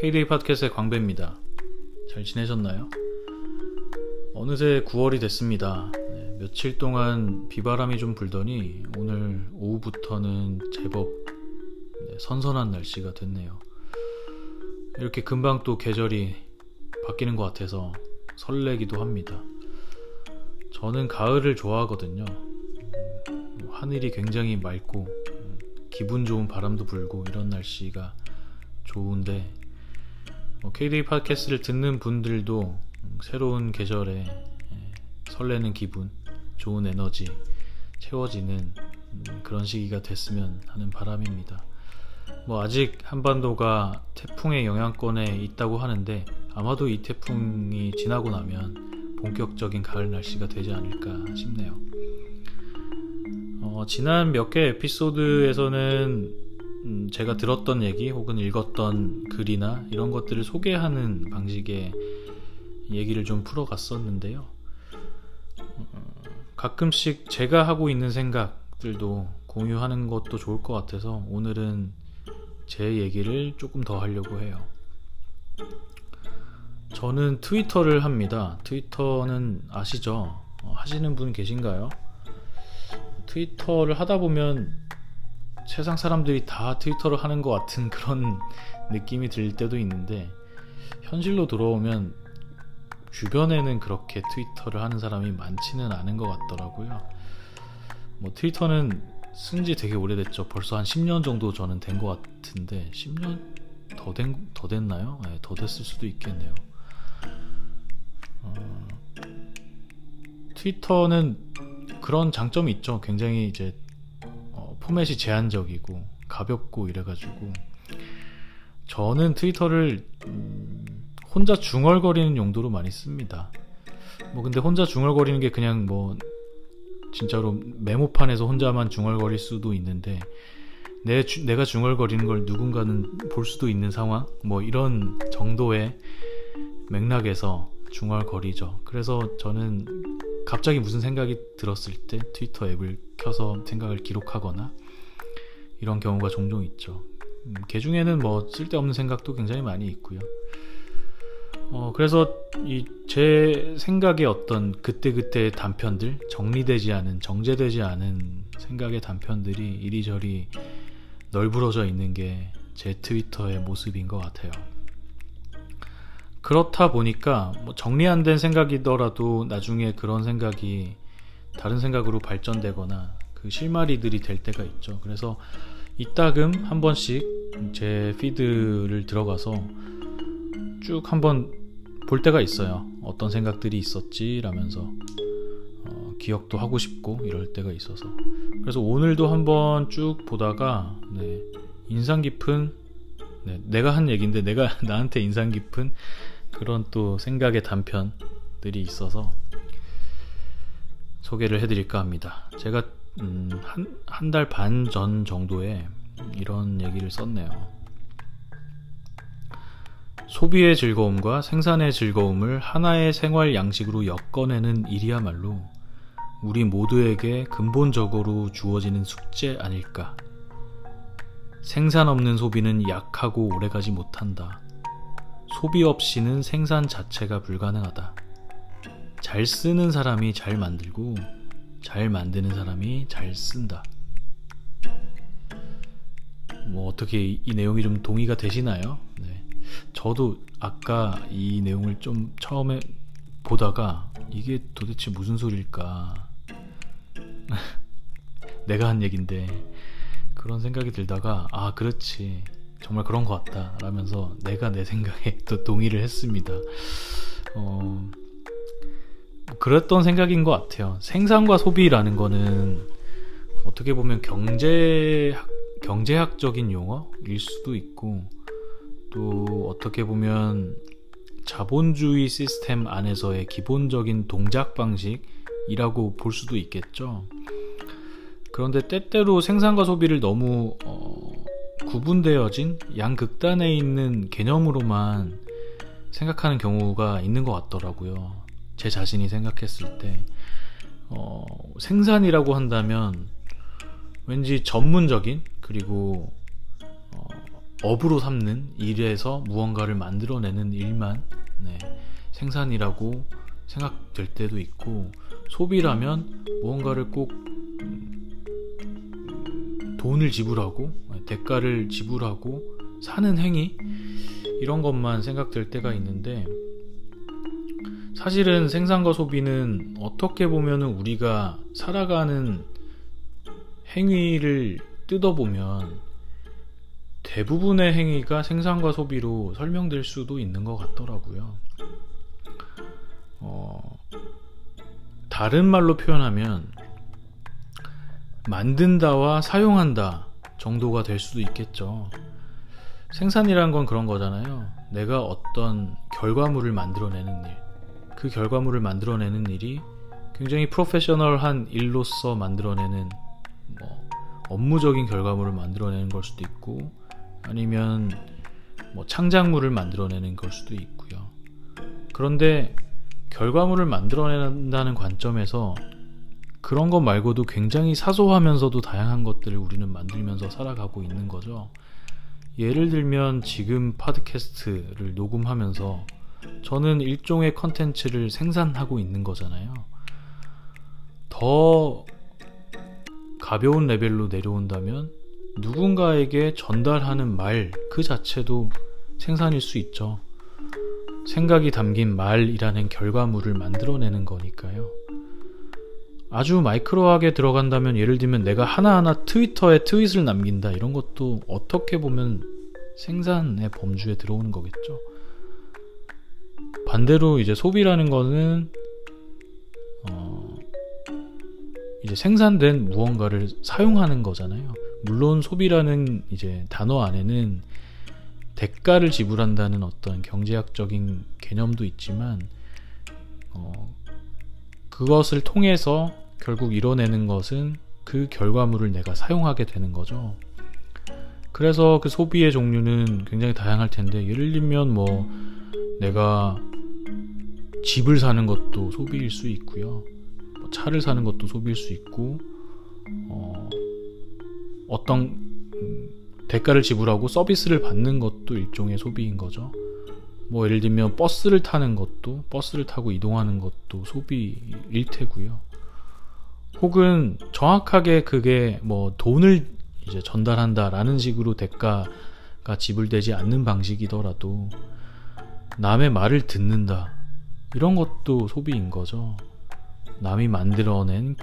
KDA 팟캐스트의 광배입니다. 잘 지내셨나요? 어느새 9월이 됐습니다. 네, 며칠 동안 비바람이 좀 불더니 오늘 오후부터는 제법 네, 선선한 날씨가 됐네요. 이렇게 금방 또 계절이 바뀌는 것 같아서 설레기도 합니다. 저는 가을을 좋아하거든요. 음, 하늘이 굉장히 맑고 음, 기분 좋은 바람도 불고 이런 날씨가 좋은데 뭐 KDA 팟캐스트를 듣는 분들도 새로운 계절에 예, 설레는 기분, 좋은 에너지 채워지는 음, 그런 시기가 됐으면 하는 바람입니다. 뭐 아직 한반도가 태풍의 영향권에 있다고 하는데 아마도 이 태풍이 지나고 나면 본격적인 가을 날씨가 되지 않을까 싶네요. 어, 지난 몇 개 에피소드에서는 음, 제가 들었던 얘기 혹은 읽었던 글이나 이런 것들을 소개하는 방식의 얘기를 좀 풀어갔었는데요. 어, 가끔씩 제가 하고 있는 생각들도 공유하는 것도 좋을 것 같아서 오늘은 제 얘기를 조금 더 하려고 해요. 저는 트위터를 합니다. 트위터는 아시죠? 어, 하시는 분 계신가요? 트위터를 하다 보면 세상 사람들이 다 트위터를 하는 것 같은 그런 느낌이 들 때도 있는데 현실로 들어오면 주변에는 그렇게 트위터를 하는 사람이 많지는 않은 것 같더라고요. 뭐 트위터는 쓴 지 되게 오래됐죠. 벌써 한 10년 정도 저는 된 것 같은데 10년 더, 된, 더 됐나요? 네, 더 됐을 수도 있겠네요. 어, 트위터는 그런 장점이 있죠. 굉장히 이제 포맷이 제한적이고 가볍고 이래가지고 저는 트위터를 음, 혼자 중얼거리는 용도로 많이 씁니다. 뭐 근데 혼자 중얼거리는 게 그냥 뭐 진짜로 메모판에서 혼자만 중얼거릴 수도 있는데 내 주, 내가 중얼거리는 걸 누군가는 볼 수도 있는 상황 뭐 이런 정도의 맥락에서 중얼거리죠. 그래서 저는 갑자기 무슨 생각이 들었을 때 트위터 앱을 켜서 생각을 기록하거나 이런 경우가 종종 있죠. 음, 개 중에는 뭐 쓸데없는 생각도 굉장히 많이 있고요. 어, 그래서 이 제 생각의 어떤 그때그때 단편들, 정리되지 않은, 정제되지 않은 생각의 단편들이 이리저리 널브러져 있는 게 제 트위터의 모습인 것 같아요. 그렇다 보니까 뭐 정리 안 된 생각이더라도 나중에 그런 생각이 다른 생각으로 발전되거나 그 실마리들이 될 때가 있죠. 그래서 이따금 한 번씩 제 피드를 들어가서 쭉 한번 볼 때가 있어요. 어떤 생각들이 있었지 라면서 어, 기억도 하고 싶고 이럴 때가 있어서 그래서 오늘도 한번 쭉 보다가 네, 인상 깊은 네, 내가 한 얘기인데 내가 나한테 인상 깊은 그런 또 생각의 단편들이 있어서 소개를 해드릴까 합니다. 제가 음, 한, 한 달 반 전 정도에 이런 얘기를 썼네요. 소비의 즐거움과 생산의 즐거움을 하나의 생활 양식으로 엮어내는 일이야말로 우리 모두에게 근본적으로 주어지는 숙제 아닐까. 생산 없는 소비는 약하고 오래가지 못한다. 소비 없이는 생산 자체가 불가능하다. 잘 쓰는 사람이 잘 만들고 잘 만드는 사람이 잘 쓴다. 뭐 어떻게 이, 이 내용이 좀 동의가 되시나요? 네. 저도 아까 이 내용을 좀 처음에 보다가 이게 도대체 무슨 소리일까? 내가 한 얘긴데 그런 생각이 들다가 아 그렇지 정말 그런 것 같다 라면서 내가 내 생각에 또 동의를 했습니다. 어, 그랬던 생각인 것 같아요. 생산과 소비라는 거는 어떻게 보면 경제학, 경제학적인 용어일 수도 있고 또 어떻게 보면 자본주의 시스템 안에서의 기본적인 동작 방식이라고 볼 수도 있겠죠. 그런데 때때로 생산과 소비를 너무 어, 구분되어진 양극단에 있는 개념으로만 생각하는 경우가 있는 것 같더라고요. 제 자신이 생각했을 때 어, 생산이라고 한다면 왠지 전문적인 그리고 어, 업으로 삼는 일에서 무언가를 만들어내는 일만 네, 생산이라고 생각될 때도 있고 소비라면 무언가를 꼭 음, 돈을 지불하고 대가를 지불하고 사는 행위 이런 것만 생각될 때가 있는데 사실은 생산과 소비는 어떻게 보면 우리가 살아가는 행위를 뜯어보면 대부분의 행위가 생산과 소비로 설명될 수도 있는 것 같더라고요. 어, 다른 말로 표현하면 만든다와 사용한다 정도가 될 수도 있겠죠. 생산이란 건 그런 거잖아요. 내가 어떤 결과물을 만들어내는 일. 그 결과물을 만들어내는 일이 굉장히 프로페셔널한 일로서 만들어내는 뭐 업무적인 결과물을 만들어내는 걸 수도 있고 아니면 뭐 창작물을 만들어내는 걸 수도 있고요. 그런데 결과물을 만들어낸다는 관점에서 그런 것 말고도 굉장히 사소하면서도 다양한 것들을 우리는 만들면서 살아가고 있는 거죠. 예를 들면 지금 팟캐스트를 녹음하면서 저는 일종의 컨텐츠를 생산하고 있는 거잖아요. 더 가벼운 레벨로 내려온다면 누군가에게 전달하는 말 그 자체도 생산일 수 있죠. 생각이 담긴 말이라는 결과물을 만들어내는 거니까요. 아주 마이크로하게 들어간다면 예를 들면 내가 하나하나 트위터에 트윗을 남긴다 이런 것도 어떻게 보면 생산의 범주에 들어오는 거겠죠. 반대로 이제 소비라는 거는 어 이제 생산된 무언가를 사용하는 거잖아요. 물론 소비라는 이제 단어 안에는 대가를 지불한다는 어떤 경제학적인 개념도 있지만 어 그것을 통해서 결국 이뤄내는 것은 그 결과물을 내가 사용하게 되는 거죠. 그래서 그 소비의 종류는 굉장히 다양할 텐데 예를 들면 뭐 내가 집을 사는 것도 소비일 수 있고요. 뭐 차를 사는 것도 소비일 수 있고 어, 어떤 음, 대가를 지불하고 서비스를 받는 것도 일종의 소비인 거죠. 뭐 예를 들면 버스를 타는 것도 버스를 타고 이동하는 것도 소비일 테고요. 혹은 정확하게 그게 뭐 돈을 이제 전달한다라는 식으로 대가가 지불되지 않는 방식이더라도 남의 말을 듣는다 이런 것도 소비인 거죠. 남이 만들어낸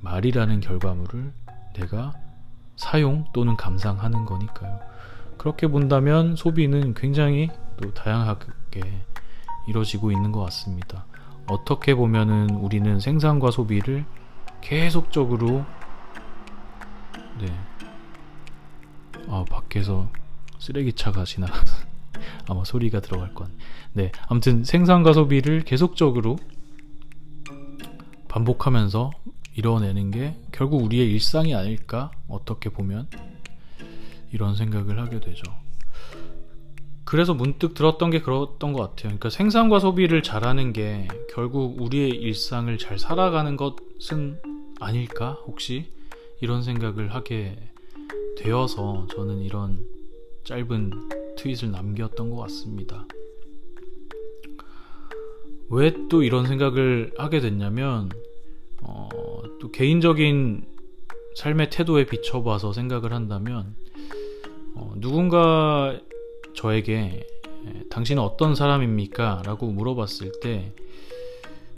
말이라는 결과물을 내가 사용 또는 감상하는 거니까요. 그렇게 본다면 소비는 굉장히 또 다양하게 이루어지고 있는 것 같습니다. 어떻게 보면은 우리는 생산과 소비를 계속적으로 네. 아, 밖에서 쓰레기차가 지나가서 아마 소리가 들어갈 건. 네. 아무튼 생산과 소비를 계속적으로 반복하면서 이뤄내는 게 결국 우리의 일상이 아닐까? 어떻게 보면 이런 생각을 하게 되죠. 그래서 문득 들었던 게 그랬던 것 같아요. 그러니까 생산과 소비를 잘하는 게 결국 우리의 일상을 잘 살아가는 것은 아닐까? 혹시 이런 생각을 하게 되어서 저는 이런 짧은 트윗을 남겼던 것 같습니다. 왜 또 이런 생각을 하게 됐냐면, 어, 또 개인적인 삶의 태도에 비춰봐서 생각을 한다면, 어, 누군가 저에게 당신은 어떤 사람입니까? 라고 물어봤을 때,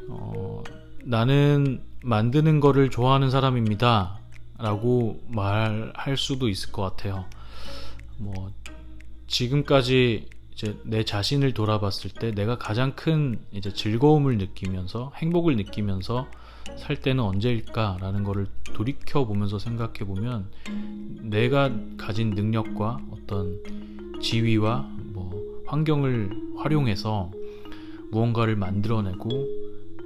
어, 나는 만드는 거를 좋아하는 사람입니다. 라고 말할 수도 있을 것 같아요. 뭐, 지금까지 이제 내 자신을 돌아봤을 때 내가 가장 큰 이제 즐거움을 느끼면서 행복을 느끼면서 살 때는 언제일까라는 거를 돌이켜 보면서 생각해 보면 내가 가진 능력과 어떤 지위와 뭐 환경을 활용해서 무언가를 만들어내고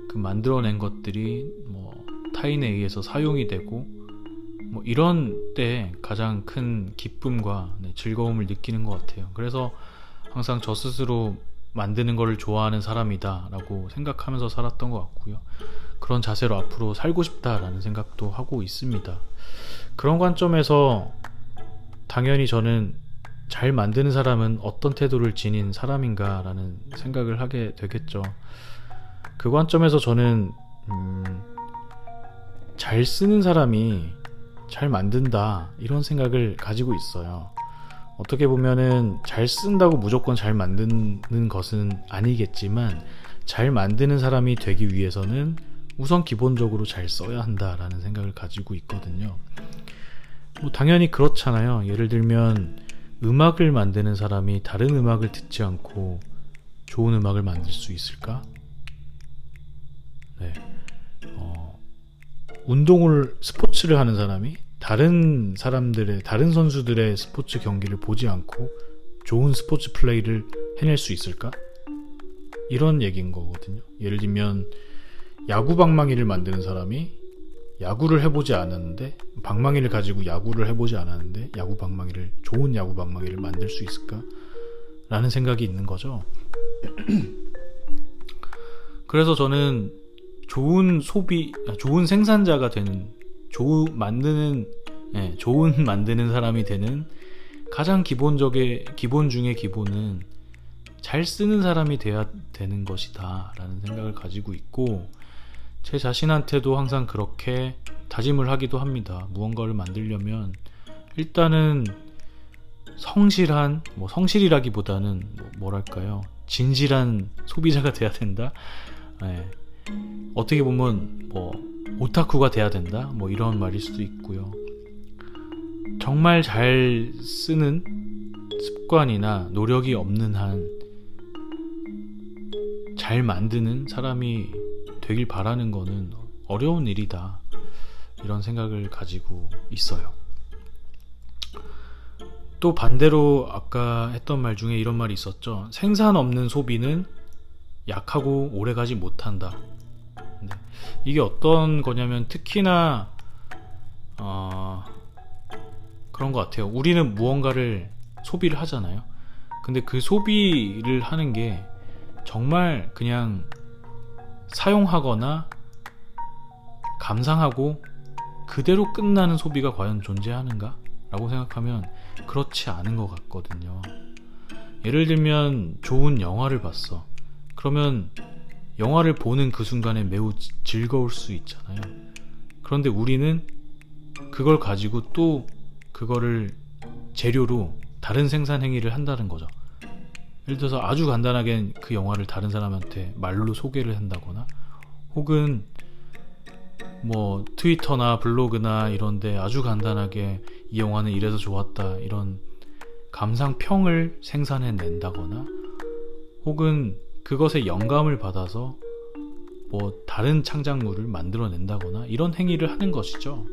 그 만들어낸 것들이 뭐 타인에 의해서 사용이 되고 뭐 이런 때 가장 큰 기쁨과 네, 즐거움을 느끼는 것 같아요. 그래서 항상 저 스스로 만드는 것을 좋아하는 사람이다라고 생각하면서 살았던 것 같고요. 그런 자세로 앞으로 살고 싶다라는 생각도 하고 있습니다. 그런 관점에서 당연히 저는 잘 만드는 사람은 어떤 태도를 지닌 사람인가라는 생각을 하게 되겠죠. 그 관점에서 저는 음, 잘 쓰는 사람이 잘 만든다 이런 생각을 가지고 있어요. 어떻게 보면은 잘 쓴다고 무조건 잘 만드는 것은 아니겠지만 잘 만드는 사람이 되기 위해서는 우선 기본적으로 잘 써야 한다라는 생각을 가지고 있거든요. 뭐 당연히 그렇잖아요. 예를 들면 음악을 만드는 사람이 다른 음악을 듣지 않고 좋은 음악을 만들 수 있을까? 네. 어, 운동을 스포츠를 하는 사람이 다른 사람들의 다른 선수들의 스포츠 경기를 보지 않고 좋은 스포츠 플레이를 해낼 수 있을까? 이런 얘기인 거거든요. 예를 들면 야구 방망이를 만드는 사람이 야구를 해보지 않았는데 방망이를 가지고 야구를 해보지 않았는데 야구 방망이를 좋은 야구 방망이를 만들 수 있을까? 라는 생각이 있는 거죠. 그래서 저는 좋은 소비, 아, 좋은 생산자가 되는, 좋은 만드는, 예, 좋은 만드는 사람이 되는 가장 기본적의 기본 중의 기본은 잘 쓰는 사람이 돼야 되는 것이다라는 생각을 가지고 있고 제 자신한테도 항상 그렇게 다짐을 하기도 합니다. 무언가를 만들려면 일단은 성실한 뭐 성실이라기보다는 뭐 랄까요 진실한 소비자가 돼야 된다. 네. 어떻게 보면 뭐 오타쿠가 돼야 된다. 뭐 이런 말일 수도 있고요. 정말 잘 쓰는 습관이나 노력이 없는 한 잘 만드는 사람이 되길 바라는 거는 어려운 일이다. 이런 생각을 가지고 있어요. 또 반대로 아까 했던 말 중에 이런 말이 있었죠. 생산 없는 소비는 약하고 오래가지 못한다. 네. 이게 어떤 거냐면 특히나 어, 그런 것 같아요. 우리는 무언가를 소비를 하잖아요. 근데 그 소비를 하는 게 정말 그냥 사용하거나 감상하고 그대로 끝나는 소비가 과연 존재하는가? 라고 생각하면 그렇지 않은 것 같거든요. 예를 들면 좋은 영화를 봤어. 그러면 영화를 보는 그 순간에 매우 즐거울 수 있잖아요. 그런데 우리는 그걸 가지고 또 그거를 재료로 다른 생산 행위를 한다는 거죠. 예를 들어서 아주 간단하게 그 영화를 다른 사람한테 말로 소개를 한다거나 혹은 뭐 트위터나 블로그나 이런데 아주 간단하게 이 영화는 이래서 좋았다 이런 감상평을 생산해 낸다거나 혹은 그것에 영감을 받아서 뭐 다른 창작물을 만들어 낸다거나 이런 행위를 하는 것이죠.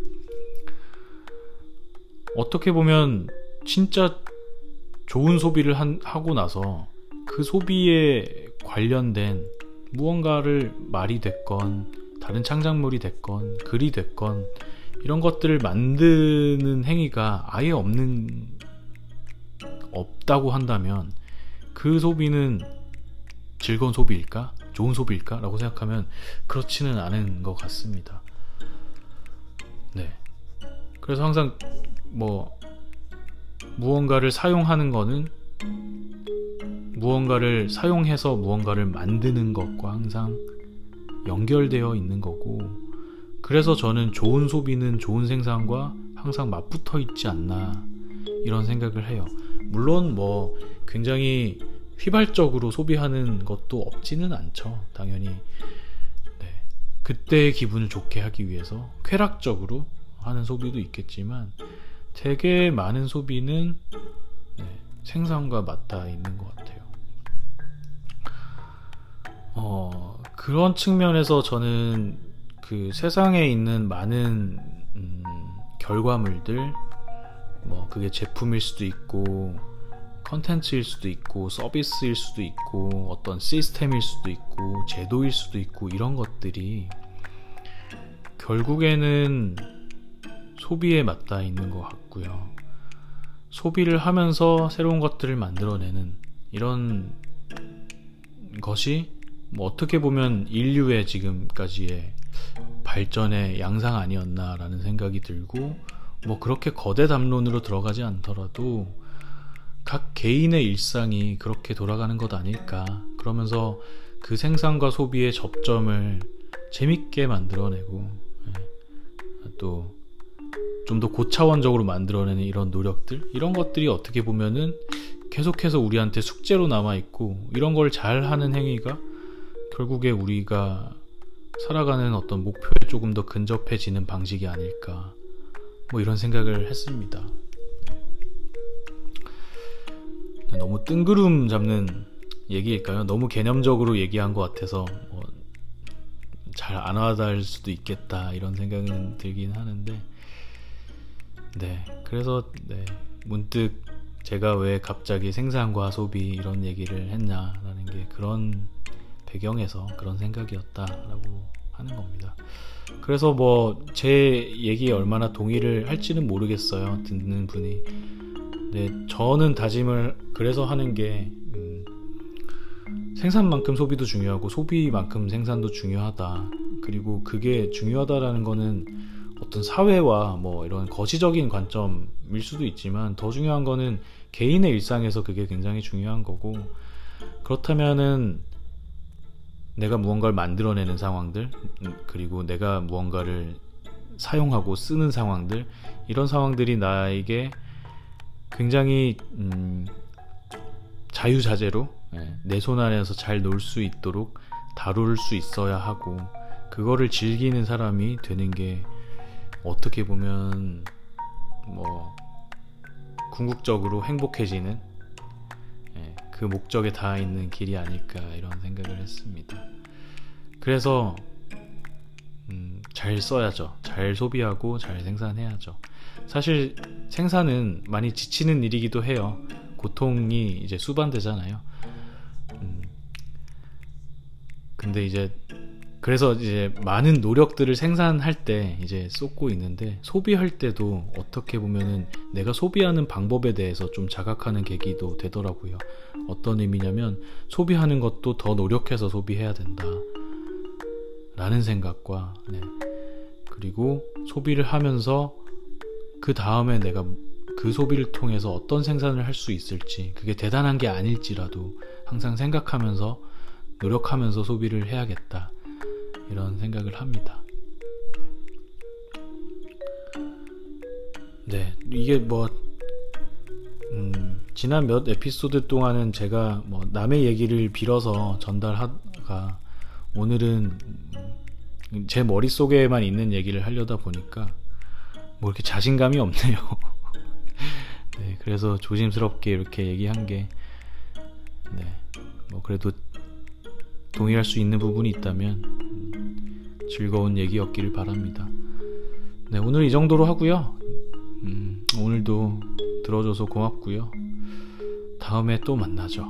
어떻게 보면 진짜 좋은 소비를 한, 하고 나서 그 소비에 관련된 무언가를 말이 됐건 다른 창작물이 됐건 글이 됐건 이런 것들을 만드는 행위가 아예 없는 없다고 한다면 그 소비는 즐거운 소비일까? 좋은 소비일까? 라고 생각하면 그렇지는 않은 것 같습니다. 네. 그래서 항상 뭐 무언가를 사용하는 거는 무언가를 사용해서 무언가를 만드는 것과 항상 연결되어 있는 거고 그래서 저는 좋은 소비는 좋은 생산과 항상 맞붙어 있지 않나 이런 생각을 해요. 물론 뭐 굉장히 휘발적으로 소비하는 것도 없지는 않죠. 당연히 네. 그때의 기분을 좋게 하기 위해서 쾌락적으로 하는 소비도 있겠지만 되게 많은 소비는 네, 생산과 맞닿아 있는 것 같아요. 어, 그런 측면에서 저는 그 세상에 있는 많은 음, 결과물들, 뭐 그게 제품일 수도 있고, 컨텐츠일 수도 있고, 서비스일 수도 있고, 어떤 시스템일 수도 있고, 제도일 수도 있고, 이런 것들이 결국에는 소비에 맞닿아 있는 것 같고 요. 소비를 하면서 새로운 것들을 만들어내는 이런 것이 뭐 어떻게 보면 인류의 지금까지의 발전의 양상 아니었나라는 생각이 들고 뭐 그렇게 거대 담론으로 들어가지 않더라도 각 개인의 일상이 그렇게 돌아가는 것 아닐까. 그러면서 그 생산과 소비의 접점을 재밌게 만들어내고 예, 또 좀 더 고차원적으로 만들어내는 이런 노력들 이런 것들이 어떻게 보면은 계속해서 우리한테 숙제로 남아 있고 이런 걸 잘 하는 행위가 결국에 우리가 살아가는 어떤 목표에 조금 더 근접해지는 방식이 아닐까 뭐 이런 생각을 했습니다. 네, 너무 뜬구름 잡는 얘기일까요? 너무 개념적으로 얘기한 것 같아서 뭐 잘안 와닿을 수도 있겠다 이런 생각은 들긴 하는데 네 그래서 네 문득 제가 왜 갑자기 생산과 소비 이런 얘기를 했냐라는 게 그런 배경에서 그런 생각이었다라고 하는 겁니다. 그래서 뭐 제 얘기에 얼마나 동의를 할지는 모르겠어요. 듣는 분이. 네, 저는 다짐을 그래서 하는 게 음, 생산만큼 소비도 중요하고 소비만큼 생산도 중요하다. 그리고 그게 중요하다라는 거는 어떤 사회와 뭐 이런 거시적인 관점일 수도 있지만 더 중요한 거는 개인의 일상에서 그게 굉장히 중요한 거고 그렇다면은 내가 무언가를 만들어내는 상황들 음, 그리고 내가 무언가를 사용하고 쓰는 상황들 이런 상황들이 나에게 굉장히 음, 자유자재로 예, 내손 안에서 잘 놀 수 있도록 다룰 수 있어야 하고 그거를 즐기는 사람이 되는 게 어떻게 보면 뭐 궁극적으로 행복해지는 예, 그 목적에 닿아 있는 길이 아닐까 이런 생각을 했습니다. 그래서 음, 잘 써야죠. 잘 소비하고 잘 생산해야죠. 사실 생산은 많이 지치는 일이기도 해요. 고통이 이제 수반되잖아요. 음, 근데 이제 그래서 이제 많은 노력들을 생산할 때 이제 쏟고 있는데 소비할 때도 어떻게 보면은 내가 소비하는 방법에 대해서 좀 자각하는 계기도 되더라고요. 어떤 의미냐면 소비하는 것도 더 노력해서 소비해야 된다. 라는 생각과 네. 그리고 소비를 하면서 그 다음에 내가 그 소비를 통해서 어떤 생산을 할 수 있을지 그게 대단한 게 아닐지라도 항상 생각하면서 노력하면서 소비를 해야겠다. 이런 생각을 합니다. 네, 이게 뭐 음, 지난 몇 에피소드 동안은 제가 뭐 남의 얘기를 빌어서 전달하가 오늘은 제 머릿속에만 있는 얘기를 하려다 보니까 뭐 이렇게 자신감이 없네요. 네, 그래서 조심스럽게 이렇게 얘기한 게, 네, 뭐 그래도 동의할 수 있는 부분이 있다면 즐거운 얘기였기를 바랍니다. 네, 오늘 이 정도로 하고요. 음, 오늘도 들어줘서 고맙고요. 다음에 또 만나죠.